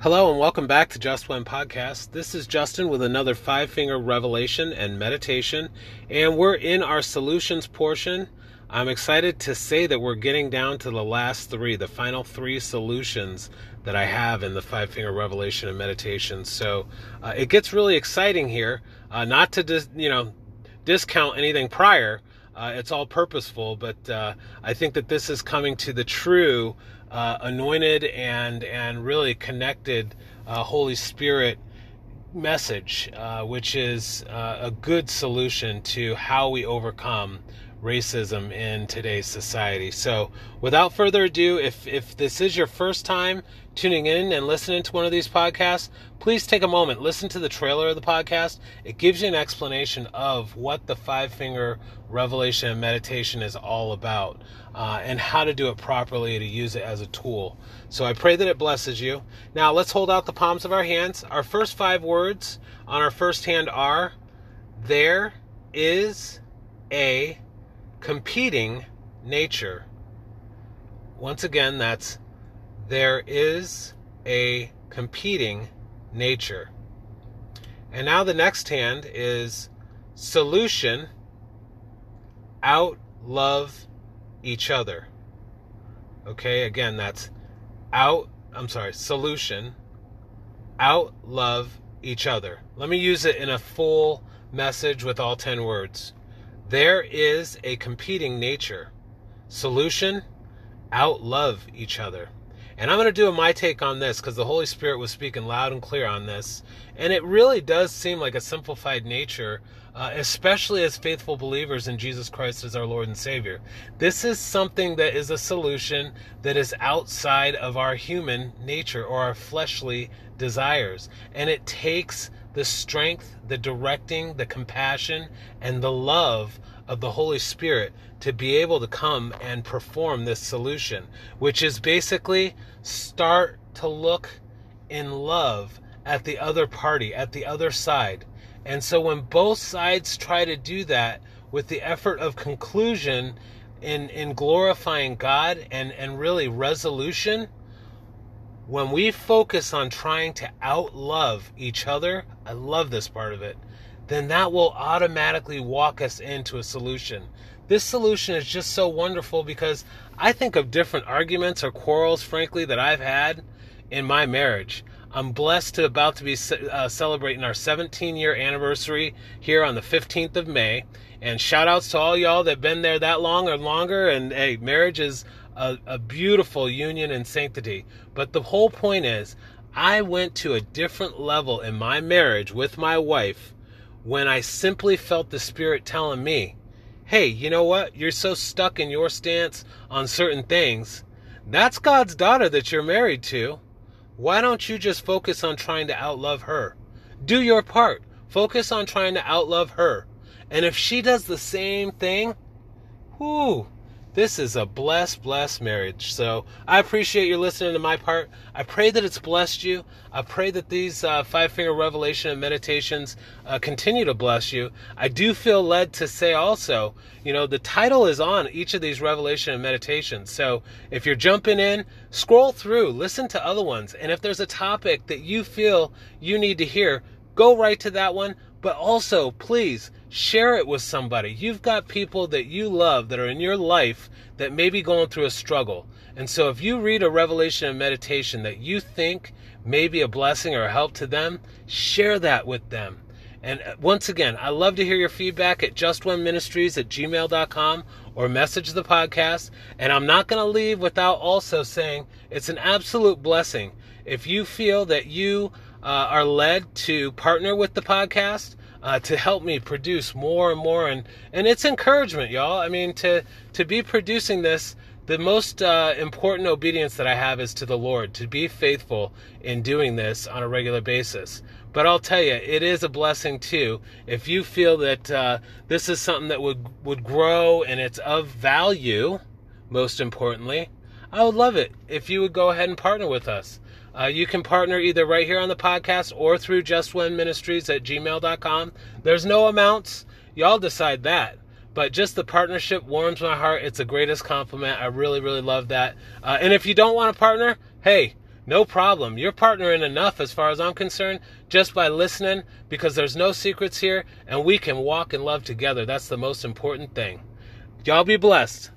Hello and welcome back to Just Wen Podcast. This is Justin with another five finger revelation and meditation, and we're in our solutions portion. I'm excited to say that we're getting down to the last three, the final three solutions that I have in the five finger revelation and meditation. So uh, it gets really exciting here. Uh, not to dis- you know discount anything prior. Uh, it's all purposeful, but uh, I think that this is coming to the true uh, anointed and and really connected uh, Holy Spirit message, uh, which is uh, a good solution to how we overcome racism in today's society. So, without further ado, if if this is your first time tuning in and listening to one of these podcasts, please take a moment, listen to the trailer of the podcast. It gives you an explanation of what the five finger revelation and meditation is all about uh, and how to do it properly to use it as a tool. So I pray that it blesses you. Now let's hold out the palms of our hands. Our first five words on our first hand are there is a competing nature. Once again, that's there is a competing nature. And now the next hand is solution out love each other. Okay, again, that's out, I'm sorry, solution out love each other. Let me use it in a full message with all 10 words. There is a competing nature. Solution out love each other. And I'm going to do my take on this because the Holy Spirit was speaking loud and clear on this. And it really does seem like a simplified nature, uh, especially as faithful believers in Jesus Christ as our Lord and Savior. This is something that is a solution that is outside of our human nature or our fleshly desires. And it takes the strength, the directing, the compassion, and the love of the Holy Spirit to be able to come and perform this solution, which is basically start to look in love at the other party, at the other side. And so when both sides try to do that with the effort of conclusion in, in glorifying God and, and really resolution, when we focus on trying to outlove each other, I love this part of it, then that will automatically walk us into a solution. This solution is just so wonderful because I think of different arguments or quarrels, frankly, that I've had in my marriage. I'm blessed to about to be uh, celebrating our 17 year anniversary here on the 15th of May. And shout outs to all y'all that have been there that long or longer. And hey, marriage is a, a beautiful union and sanctity. But the whole point is, I went to a different level in my marriage with my wife when I simply felt the Spirit telling me, hey, you know what? You're so stuck in your stance on certain things. That's God's daughter that you're married to. Why don't you just focus on trying to outlove her? Do your part. Focus on trying to outlove her. And if she does the same thing, whoo, this is a blessed, blessed marriage. So I appreciate you listening to my part. I pray that it's blessed you. I pray that these uh, five finger revelation and meditations uh, continue to bless you. I do feel led to say also, you know, the title is on each of these revelation and meditations. So if you're jumping in, scroll through, listen to other ones. And if there's a topic that you feel you need to hear, go right to that one. But also, please share it with somebody. You've got people that you love that are in your life that may be going through a struggle. And so, if you read a revelation and meditation that you think may be a blessing or a help to them, share that with them. And uh, once again, I love to hear your feedback at justwenministries at gmail.com or message the podcast. And I'm not going to leave without also saying it's an absolute blessing if you feel that you are led to partner with the podcast uh, to help me produce more and more. And and it's encouragement y'all. I mean to to be producing this the most uh, important obedience that i have is to the lord to be faithful in doing this on a regular basis. But i'll tell you it is a blessing too if you feel that uh, this is something that would would grow and it's of value most importantly i would love it if you would go ahead and partner with us uh, you can partner either right here on the podcast or through justwenministries at gmail.com. There's no amounts. Y'all decide that. But just the partnership warms my heart. It's the greatest compliment. I really, really love that. Uh, and if you don't want to partner, hey, no problem. You're partnering enough as far as I'm concerned just by listening because there's no secrets here and we can walk in love together. That's the most important thing. Y'all be blessed.